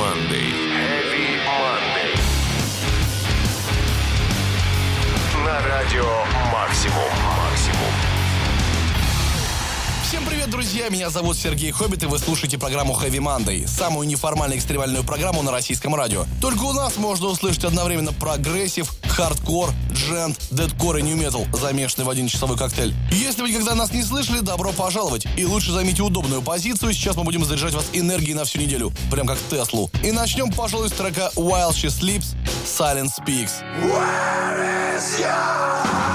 Monday. Heavy Monday. На радио «Максимум». «Максимум». Всем привет, друзья! Меня зовут Сергей Хоббит, и вы слушаете программу Heavy Monday, самую неформальную экстремальную программу на российском радио. Только у нас можно услышать одновременно прогрессив, хардкор, джент, дэткор и нью-метал, замешанный в один часовой коктейль. Если вы никогда нас не слышали, добро пожаловать. И лучше займите удобную позицию, сейчас мы будем заряжать вас энергией на всю неделю, прям как Теслу. И начнем, пожалуй, с трека While She Sleeps, Silent Speaks. Where is your...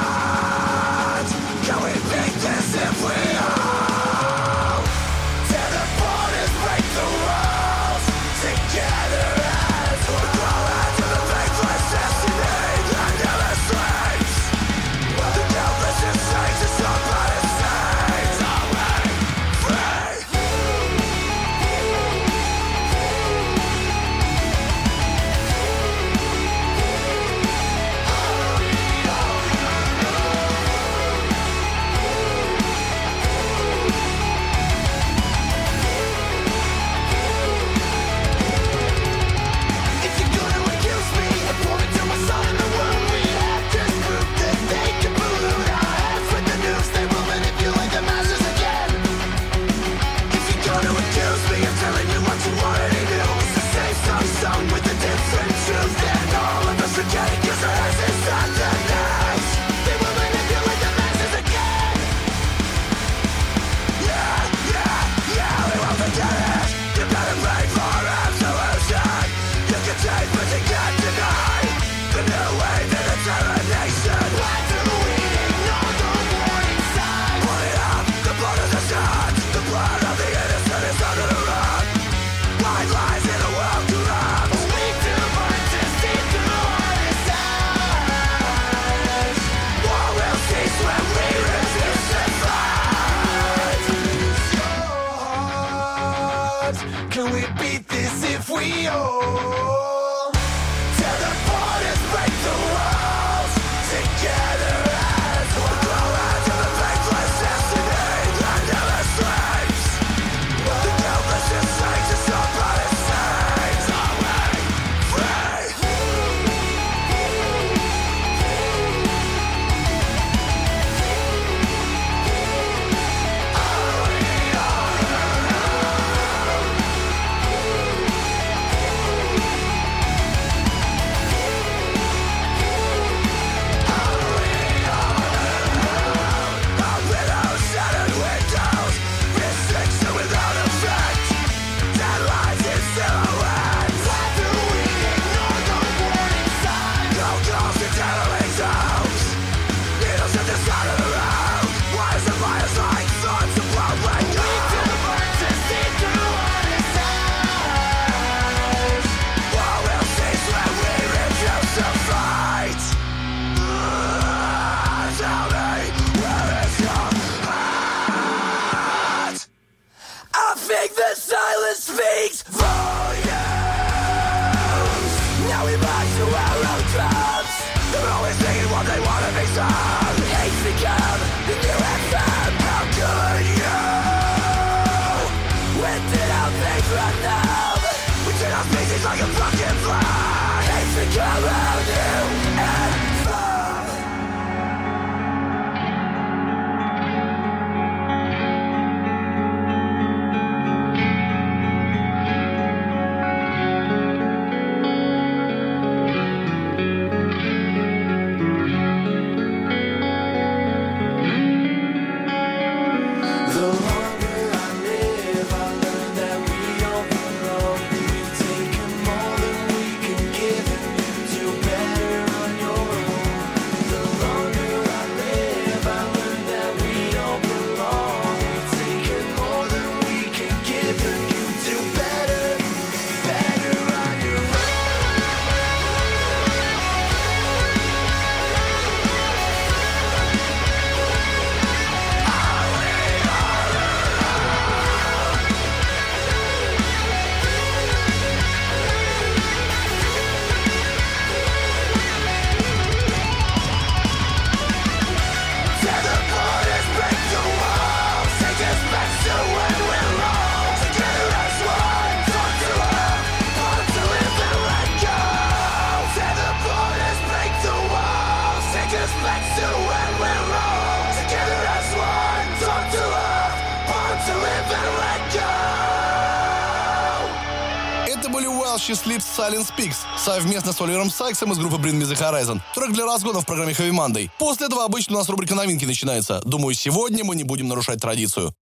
следующий Sleep Silent Speaks совместно с Оливером Сайксом из группы Bring Me The Horizon. Трек для разгона в программе Heavy Monday. После этого обычно у нас рубрика новинки начинается. Думаю, сегодня мы не будем нарушать традицию.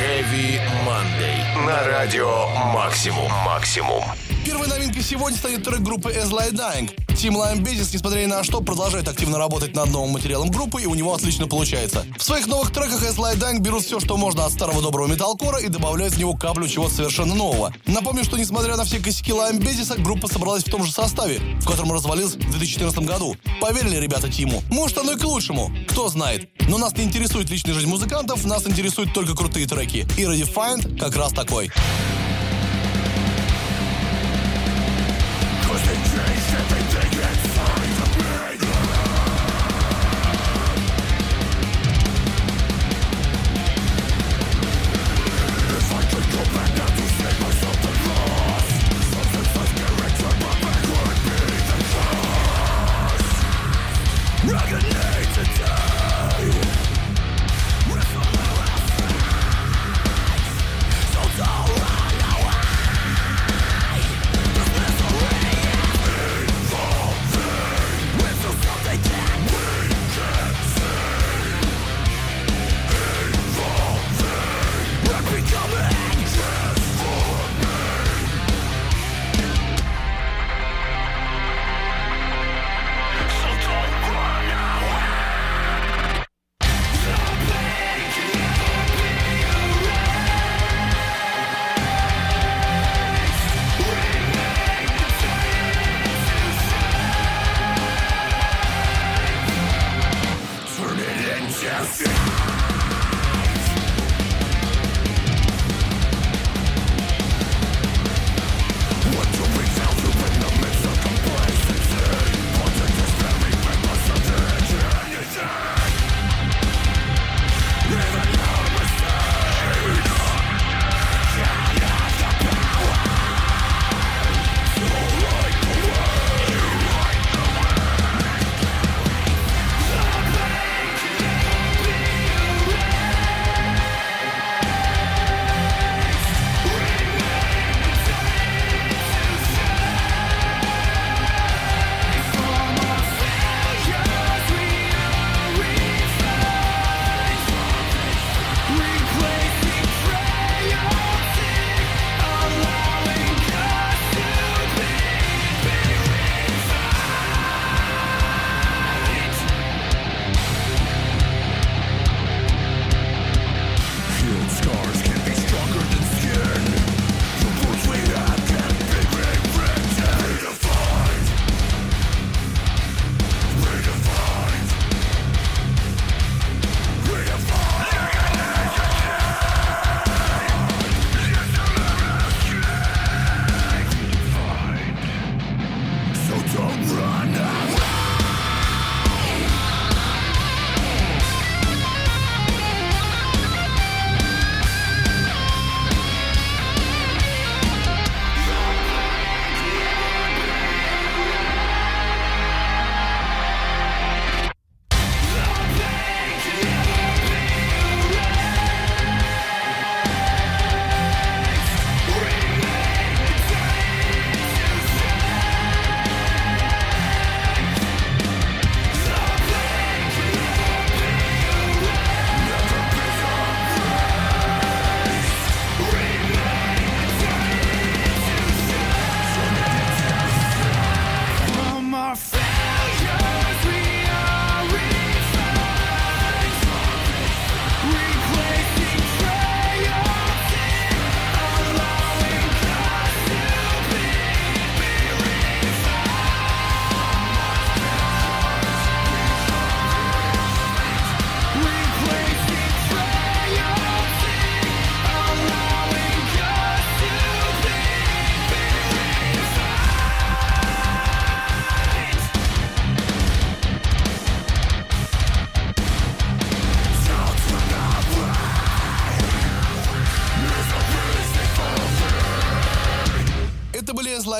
Heavy Monday. На радио Максимум. Максимум. Первой новинкой сегодня станет трек группы As Light Dying. Тим Лайм Безис, несмотря ни на что, продолжает активно работать над новым материалом группы, и у него отлично получается. В своих новых треках As Light Dying берут все, что можно от старого доброго металкора и добавляют в него каплю чего-то совершенно нового. Напомню, что несмотря на все косяки Лайм Безиса, группа собралась в том же составе, в котором развалилась в 2014 году. Поверили ребята Тиму? Может, оно и к лучшему. Кто знает. Но нас не интересует личная жизнь музыкантов, нас интересуют только крутые треки. И Redefined как раз такой.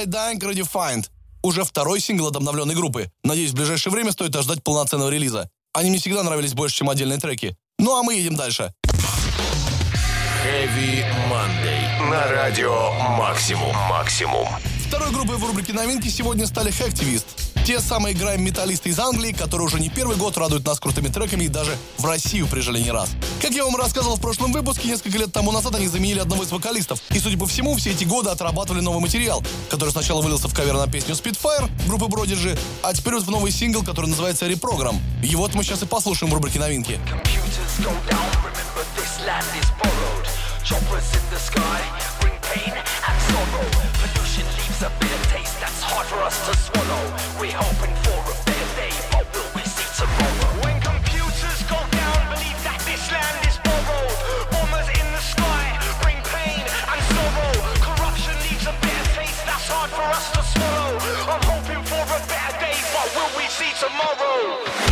Sly Dying Redefined. Уже второй сингл от обновленной группы. Надеюсь, в ближайшее время стоит ожидать полноценного релиза. Они мне всегда нравились больше, чем отдельные треки. Ну а мы едем дальше. Heavy Monday. на радио «Максимум». «Максимум». Второй группой в рубрике новинки сегодня стали Hacktivist. Те самые грайм-металлисты из Англии, которые уже не первый год радуют нас крутыми треками и даже в Россию приезжали не раз. Как я вам рассказывал в прошлом выпуске, несколько лет тому назад они заменили одного из вокалистов. И, судя по всему, все эти годы отрабатывали новый материал, который сначала вылился в кавер на песню Spitfire группы Бродиджи, а теперь вот в новый сингл, который называется Reprogram. Вот мы сейчас и послушаем в рубрике новинки. Choppers in the sky bring pain and sorrow. Pollution leaves a bitter taste that's hard for us to swallow. We're hoping for a better day, but will we see tomorrow? When computers go down, believe that this land is borrowed. Bombers in the sky bring pain and sorrow. Corruption leaves a bitter taste that's hard for us to swallow. I'm hoping for a better day, but will we see tomorrow?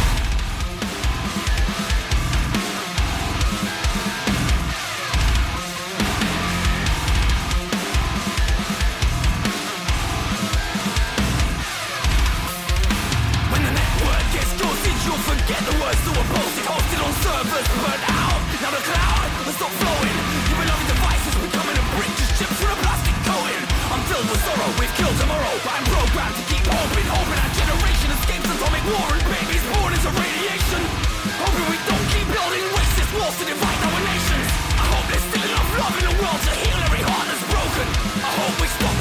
You'll the words that were posted, hosted on servers, Burn out. Now the cloud has stopped flowing. Your beloved device is becoming a brick, just chips with a plastic coating. I'm filled with sorrow, we've killed tomorrow, but I'm programmed to keep hoping, hoping our generation escapes atomic war and babies born into radiation. Hoping we don't keep building racist walls to divide our nations. I hope there's still enough love in the world to heal every heart that's broken. I hope we stop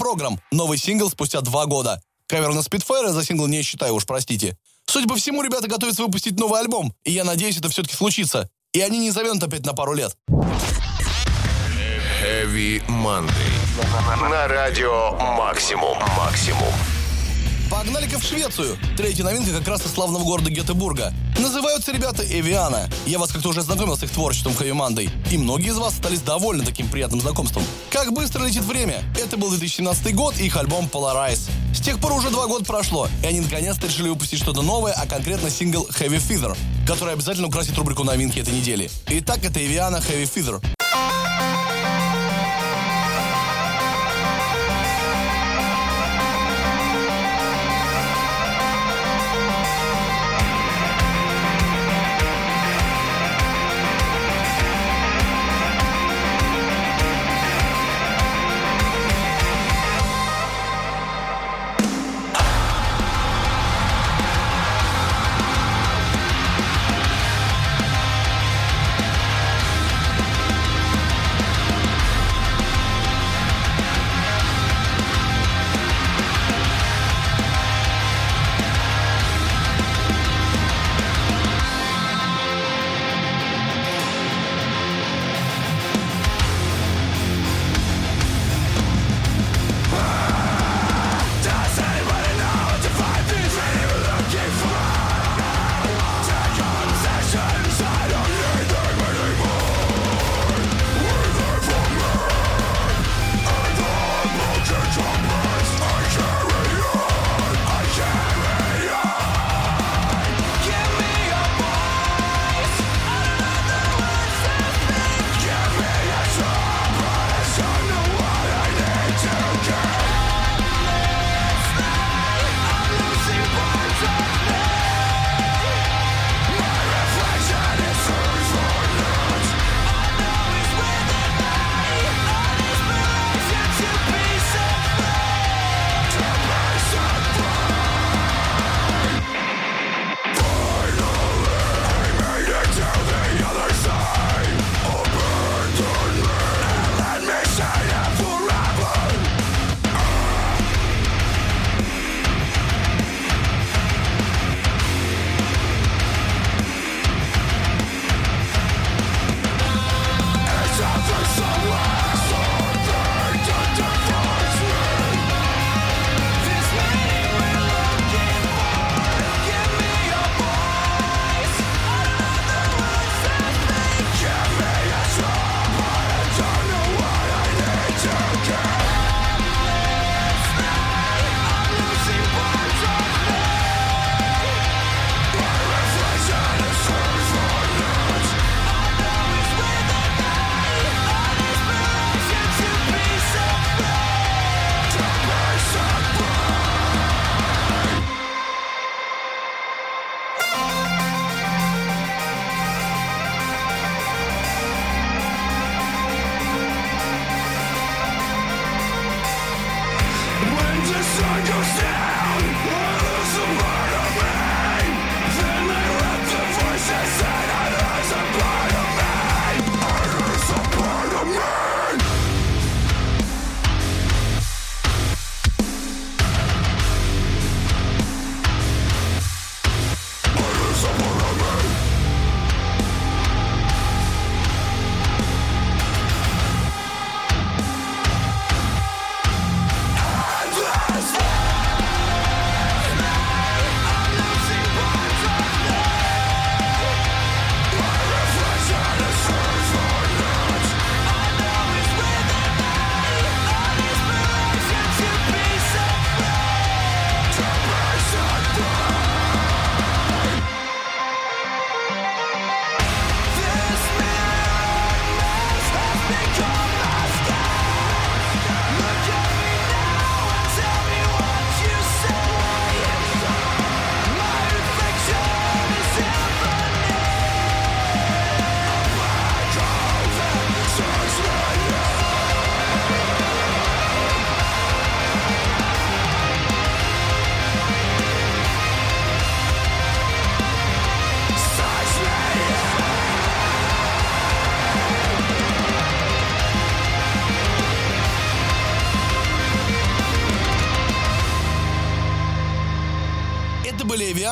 Репрограмм, новый сингл спустя два года. Кавер на Spitfire за сингл не считаю, уж простите. Судя по всему, ребята готовятся выпустить новый альбом, и я надеюсь, это все-таки случится. И они не завянут опять на пару лет. Heavy Monday. На радио «Максимум». «Максимум». Погнали-ка в Швецию. Третья новинка как раз из славного города Гетебурга. Называются ребята Эвиана. Я вас как-то уже знакомил с их творчеством Хэви Мандой. И многие из вас остались довольны таким приятным знакомством. Как быстро летит время. Это был 2017 год и их альбом Polarize. С тех пор уже два года прошло, и они наконец-то решили выпустить что-то новое, а конкретно сингл Heavy Feather, который обязательно украсит рубрику новинки этой недели. Итак, это Эвиана Heavy Feather.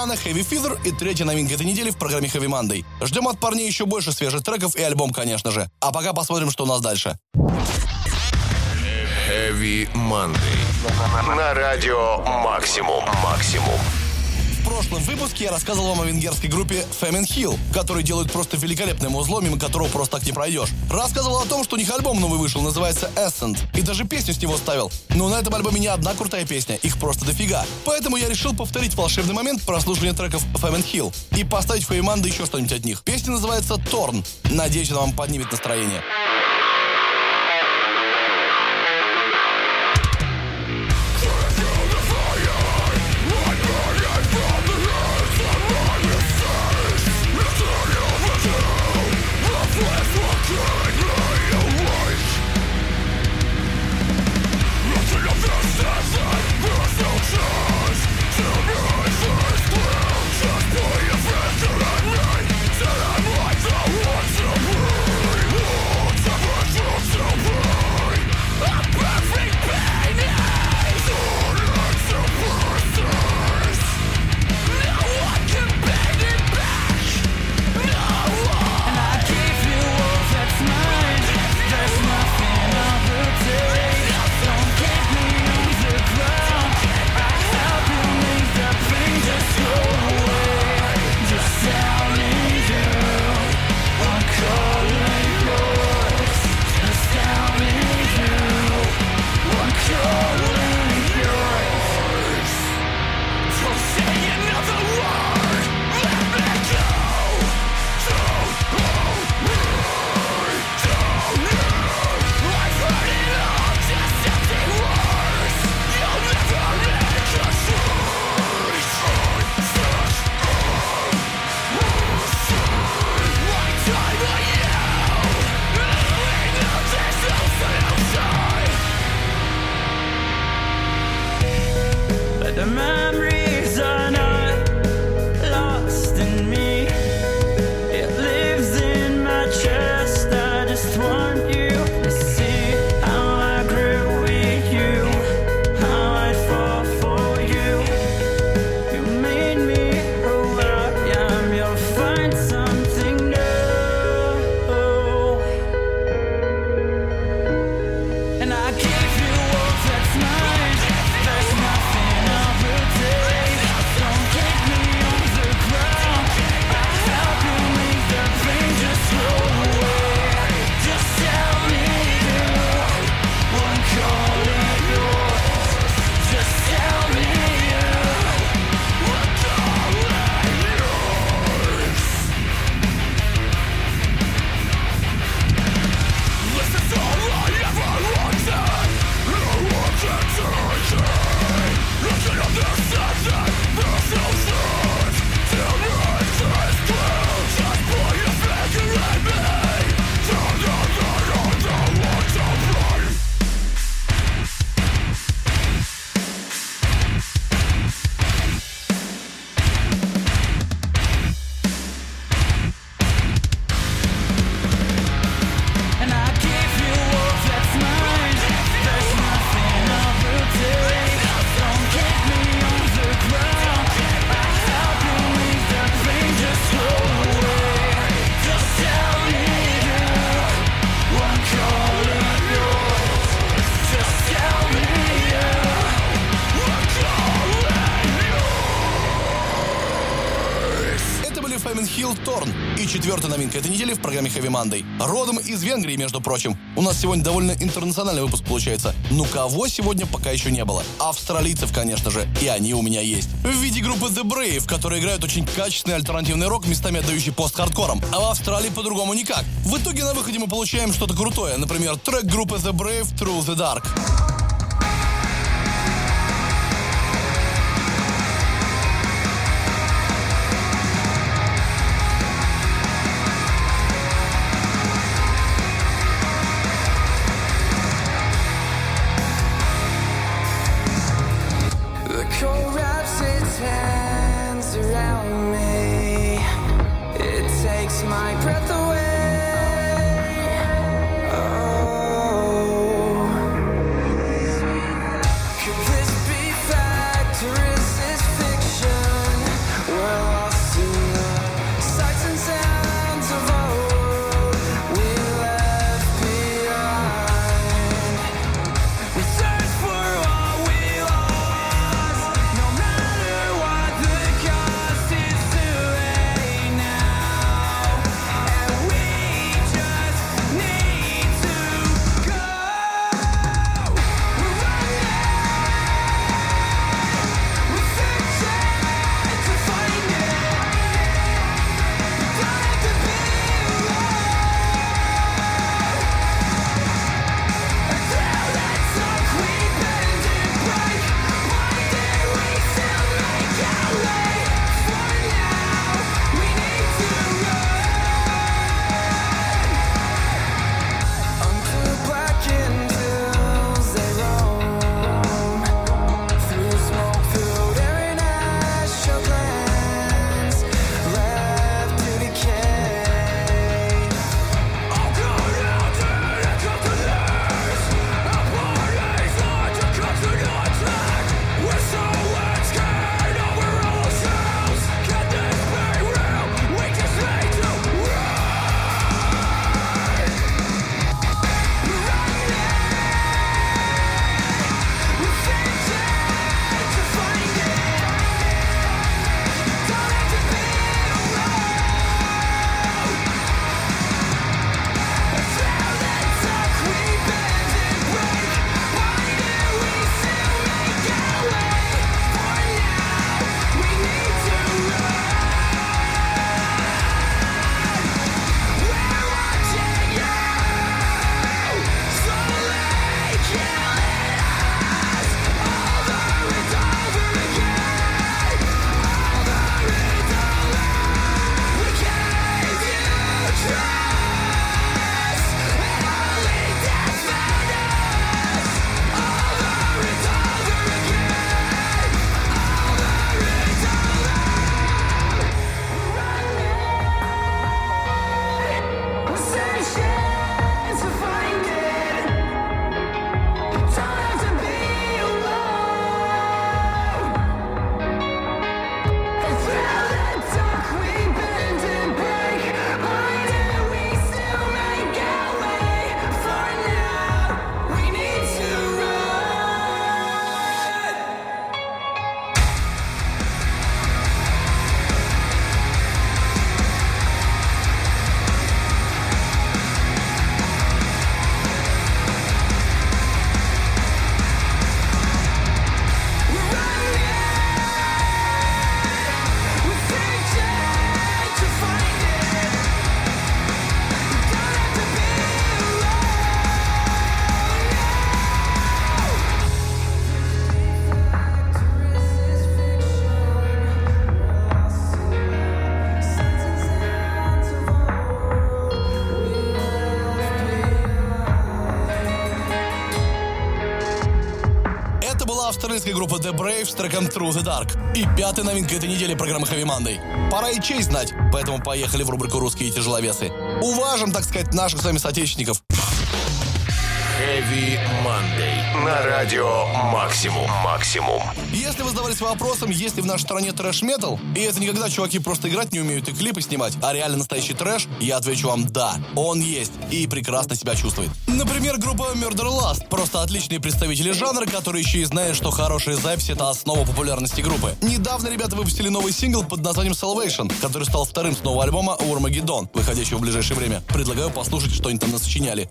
Были Эвиана, Heavy Feather и третья новинка этой недели в программе Heavy Monday. Ждем от парней еще больше свежих треков и альбом, конечно же. А пока посмотрим, что у нас дальше. Heavy Monday. На радио «Максимум». «Максимум». Прошлом выпуске я рассказывал вам о венгерской группе Femin Hill, которые делают просто великолепный музло, мимо которого просто так не пройдешь. Рассказывал о том, что у них альбом новый вышел, называется Ascent, и даже песню с него ставил. Но на этом альбоме не одна крутая песня, их просто дофига. Поэтому я решил повторить волшебный момент прослушивания треков Femin Hill и поставить в Фейманда еще что-нибудь от них. Песня называется Torn. Надеюсь, она вам поднимет настроение. The man. Femin Hill Торн и четвертая новинка этой недели в программе Heavy Monday. Родом из Венгрии, между прочим. У нас сегодня довольно интернациональный выпуск получается. Ну кого сегодня пока еще не было? Австралийцев, конечно же, и они у меня есть. В виде группы The Brave, которые играют очень качественный альтернативный рок, местами отдающий пост-хардкором. А в Австралии по-другому никак. В итоге на выходе мы получаем что-то крутое. Например, трек группы The Brave Through the Dark. Группа The Brave с треком Through the Dark. И пятая новинка этой недели программы Heavy Monday. Пора и честь знать, поэтому поехали в рубрику «Русские тяжеловесы». Уважим, так сказать, наших с вами соотечественников. На радио Максимум. Максимум. Если вы задавались вопросом, есть ли в нашей стране трэш-метал, и это не когда чуваки просто играть не умеют и клипы снимать, а реально настоящий трэш, я отвечу вам «да». Он есть и прекрасно себя чувствует. Например, группа Murder Last. Просто отличные представители жанра, которые еще и знают, что хорошая запись — это основа популярности группы. Недавно ребята выпустили новый сингл под названием Salvation, который стал вторым с нового альбома Урмагеддон, выходящего в ближайшее время. Предлагаю послушать, что они там насочиняли.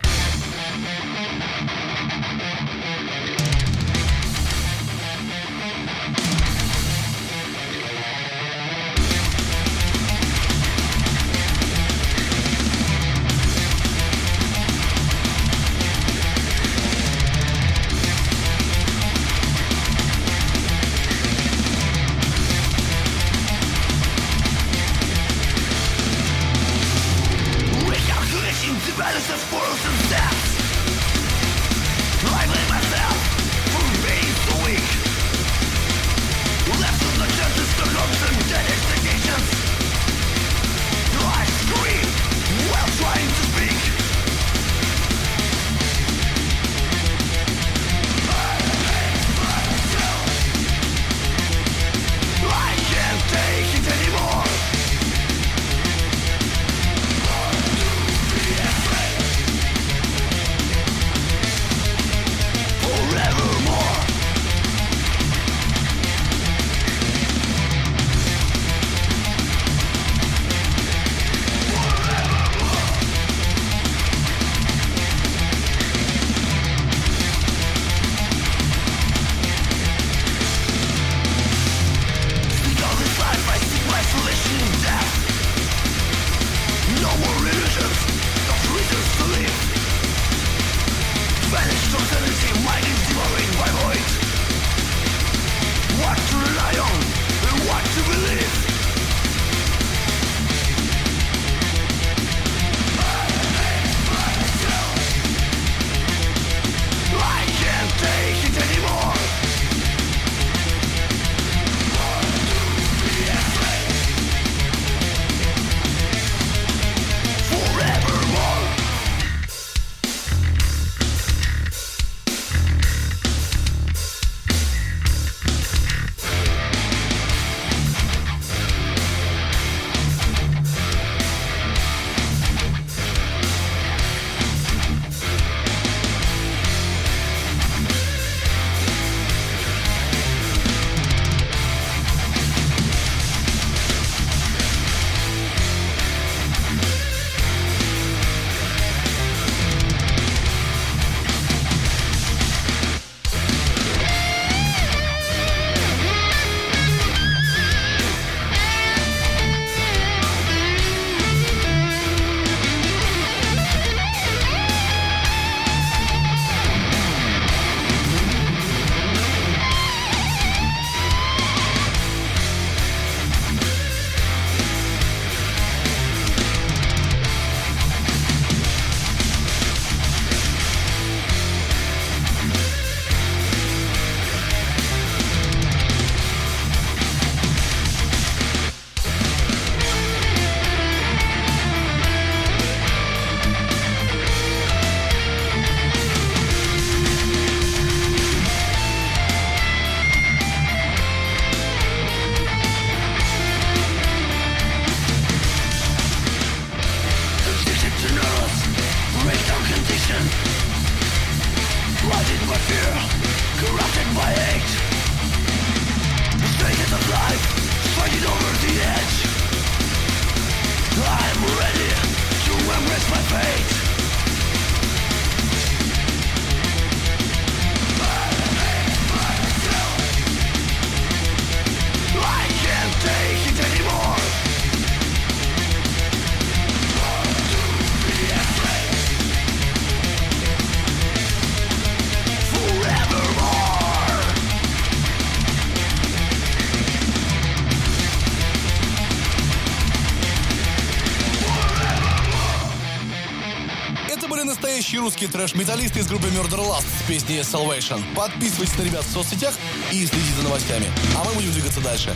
Настоящие русские трэш-металлисты из группы Murder Last с песней Salvation. Подписывайтесь на ребят в соцсетях и следите за новостями. А мы будем двигаться дальше.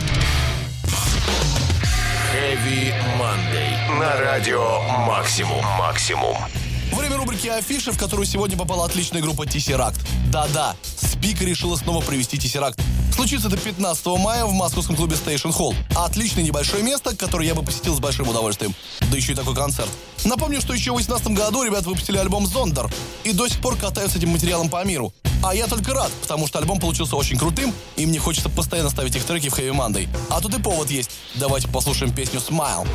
Heavy Monday. На радио Максимум. Максимум. Время рубрики «Афиши», в которую сегодня попала отличная группа Tesseract. Да-да, Спика решила снова провести Tesseract. Случится это 15 мая в московском клубе Station Hall. Отличное небольшое место, которое я бы посетил с большим удовольствием. Да еще и такой концерт. Напомню, что еще в 2018 году ребята выпустили альбом «Зондер» и до сих пор катаются этим материалом по миру. А я только рад, потому что альбом получился очень крутым, и мне хочется постоянно ставить их треки в Heavy Monday. А тут и повод есть. Давайте послушаем песню «Smile».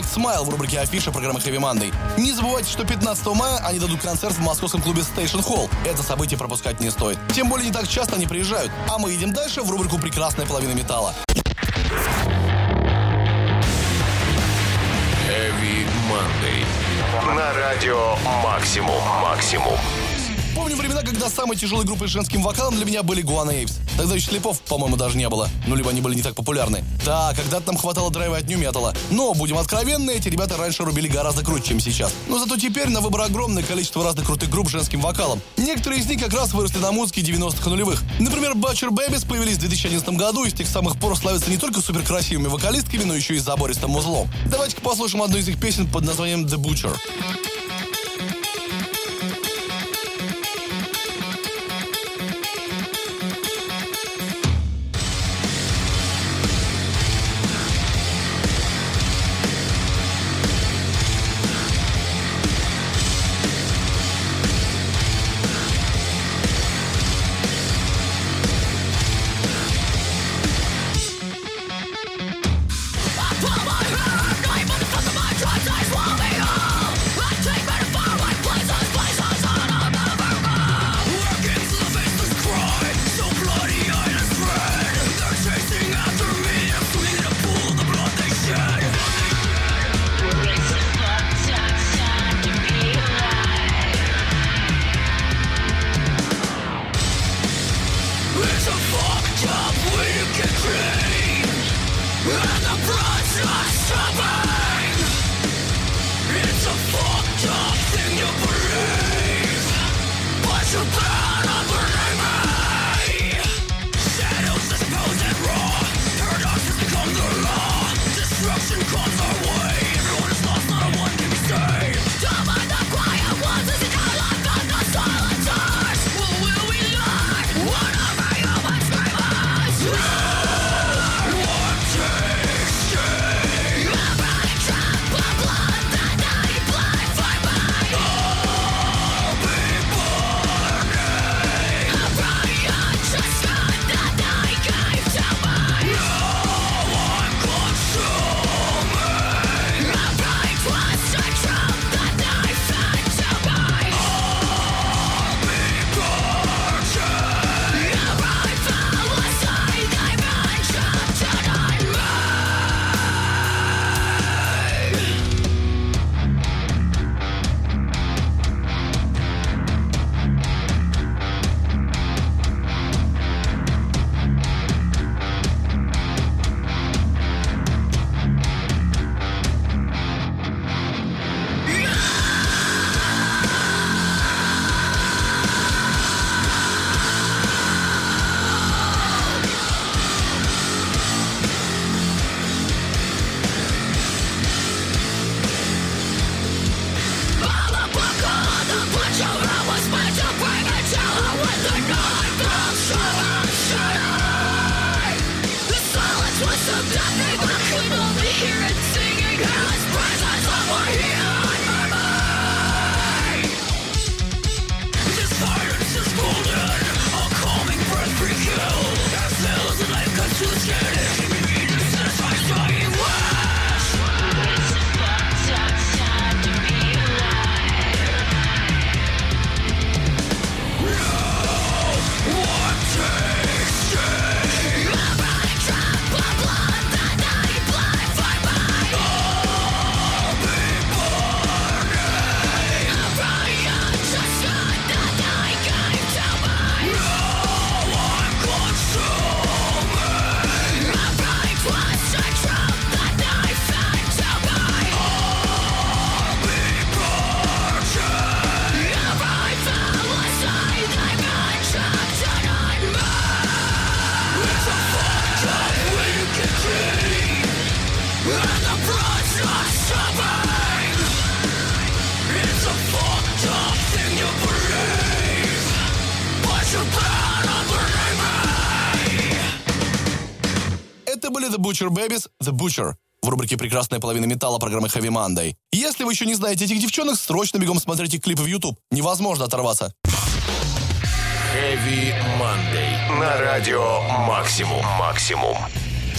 Tesseract Smile в рубрике Афиша программы Heavy Monday. Не забывайте, что 15 мая они дадут концерт в московском клубе Station Hall. Это событие пропускать не стоит. Тем более не так часто они приезжают. А мы идем дальше в рубрику «Прекрасная половина металла». Heavy Monday. На радио Максимум. Максимум. Помню времена, когда самой тяжелой группой с женским вокалом для меня были Guana Apes. Тогда еще слепов, по-моему, даже не было. Ну, либо они были не так популярны. Да, когда-то нам хватало драйва от нью-металла. Но, будем откровенны, эти ребята раньше рубили гораздо круче, чем сейчас. Но зато теперь на выбор огромное количество разных крутых групп с женским вокалом. Некоторые из них как раз выросли на музыке 90-х и нулевых. Например, Butcher Babies появились в 2011 году и с тех самых пор славятся не только суперкрасивыми вокалистками, но еще и забористым музлом. Давайте-ка послушаем одну из их песен под названием The Butcher. Butcher Babies, The Butcher в рубрике «Прекрасная половина металла» программы Heavy Monday. Если вы еще не знаете этих девчонок, срочно бегом смотрите клипы в YouTube. Невозможно оторваться. Heavy Monday. На радио Максимум. Максимум.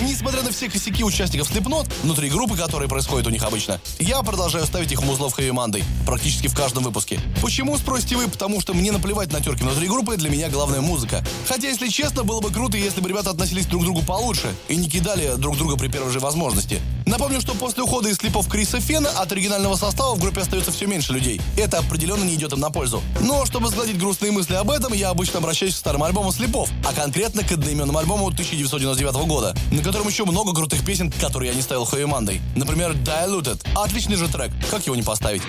Несмотря на все косяки участников Slipknot, внутри группы, которые происходят у них обычно, я продолжаю ставить их музлов Monday практически в каждом выпуске. Почему, спросите вы? Потому что мне наплевать на терки внутри группы, для меня главная музыка. Хотя, если честно, было бы круто, если бы ребята относились друг к другу получше и не кидали друг друга при первой же возможности. Напомню, что после ухода из слепов Криса Фена от оригинального состава в группе остается все меньше людей. Это определенно не идет им на пользу. Но чтобы сгладить грустные мысли об этом, я обычно обращаюсь к старым альбомам слепов, а конкретно к одноименному альбому 1999 года, на котором еще много крутых песен, которые я не ставил Хэви Мандой. Например, Diluted. Отличный же трек. Как его не поставить?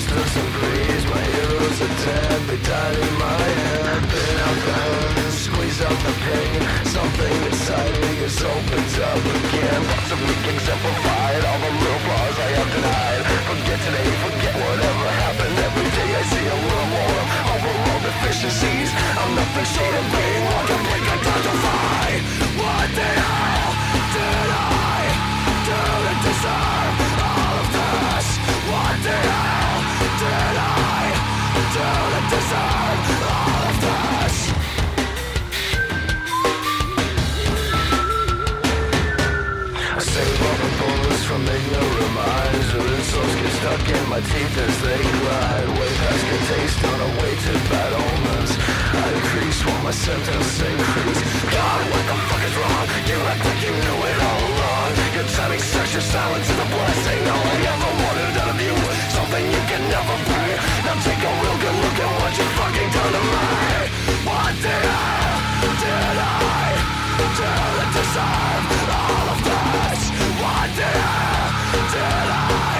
restless and pleased My heroes are dead, they died in my head Been out bound, squeeze out the pain Something inside me is opened up again Parts of me exemplified All the little flaws I have denied Forget today, forget whatever happened Every day I see a little more of overall deficiencies I'm nothing short of being one. stuck in my teeth as they glide Way past the taste on a way to bad omens I increase while my sentence increase? God, what the fuck is wrong? You act like you knew it all along. Your timing sucks your silence is a blessing. All I ever wanted out of you. Was something you can never pay Now take a real good look at what you fucking done to me. What did I, did I, did I deserve all of this? What did I, did I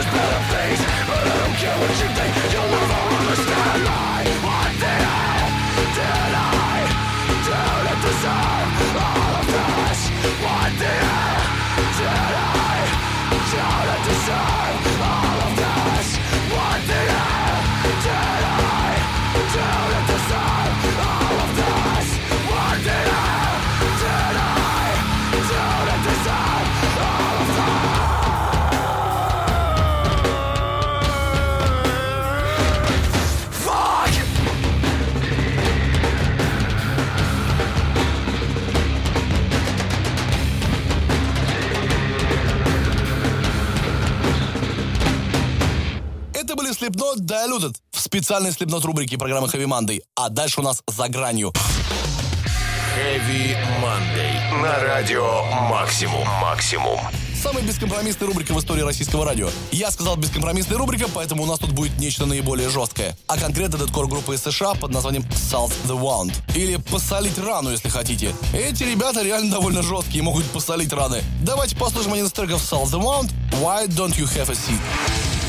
Это были Slipknot Diluted в специальной Slipknot рубрике программы Heavy Monday. А дальше у нас «За гранью». Heavy Monday. На радио Максимум. Максимум. Самая бескомпромиссная рубрика в истории российского радио. Я сказал бескомпромиссная рубрика, поэтому у нас тут будет нечто наиболее жесткое. А конкретно дедкор группы из США под названием Salt the Wound. Или посолить рану, если хотите. Эти ребята реально довольно жесткие, могут посолить раны. Давайте послушаем один из треков Salt the Wound. Why don't you have a seat?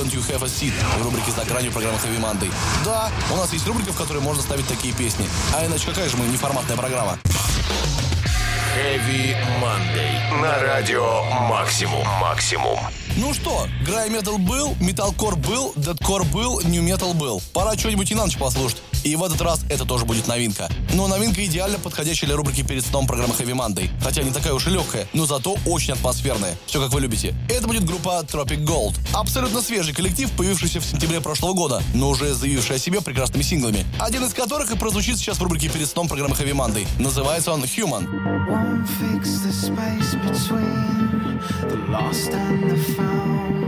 Don't You Have a Seat в рубрике «За гранью» программы Heavy Monday. Да, у нас есть рубрика, в которой можно ставить такие песни. А иначе какая же мы неформатная программа? Heavy Monday. На радио Максимум. Максимум. Ну что, грай метал был, металкор был, дедкор был, нью метал был. Пора что-нибудь и на ночь послушать. И в этот раз это тоже будет новинка. Но новинка идеально подходящая для рубрики перед сном программы Heavy Monday. Хотя не такая уж и легкая, но зато очень атмосферная. Все как вы любите. Это будет группа Tropic Gold. Абсолютно свежий коллектив, появившийся в сентябре прошлого года, но уже заявивший о себе прекрасными синглами. Один из которых и прозвучит сейчас в рубрике перед сном программы Heavy Monday. Называется он Human. Won't fix the space between the lost and the found.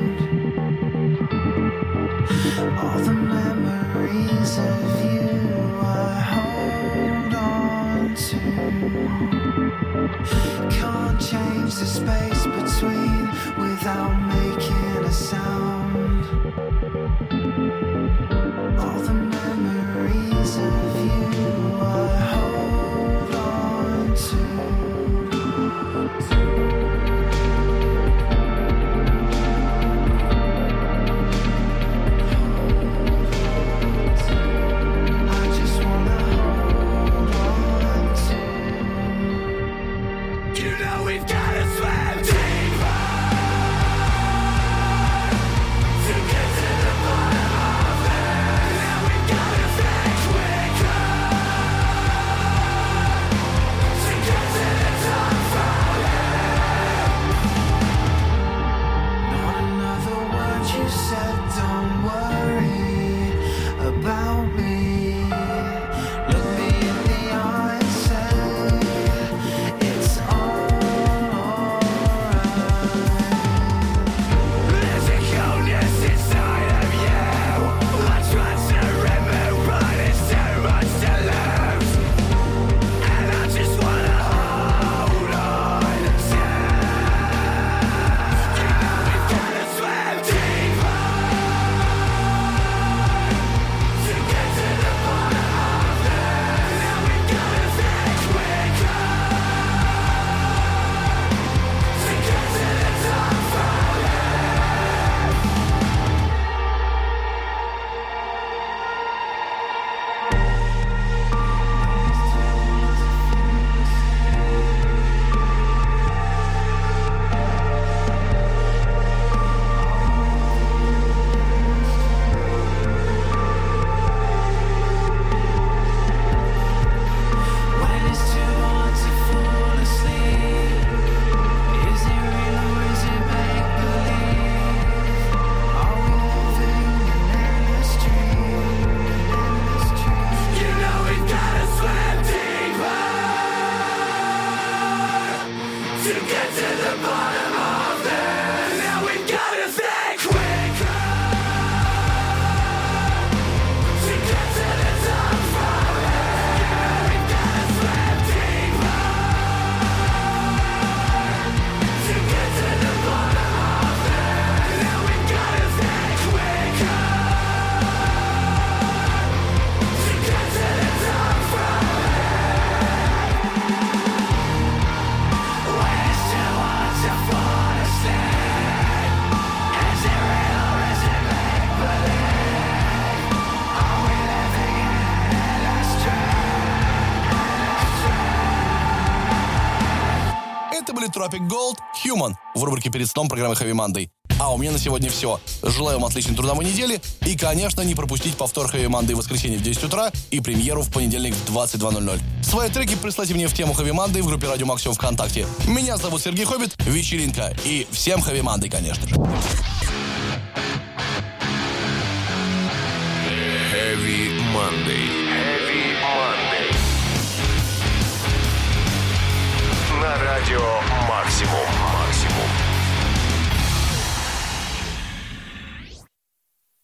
Can't change the space between without making a sound. Tropic Gold, Human в рубрике перед сном программы Heavy Monday. А у меня на сегодня все. Желаю вам отличной трудовой недели и, конечно, не пропустить повтор Heavy Monday в воскресенье в 10 утра и премьеру в понедельник в 22.00. Свои треки прислайте мне в тему Heavy Monday в группе Радио Максимум ВКонтакте. Меня зовут Сергей Хоббит, вечеринка. И всем Heavy Monday, конечно же. Heavy Monday. Heavy Monday. На радио Максимум.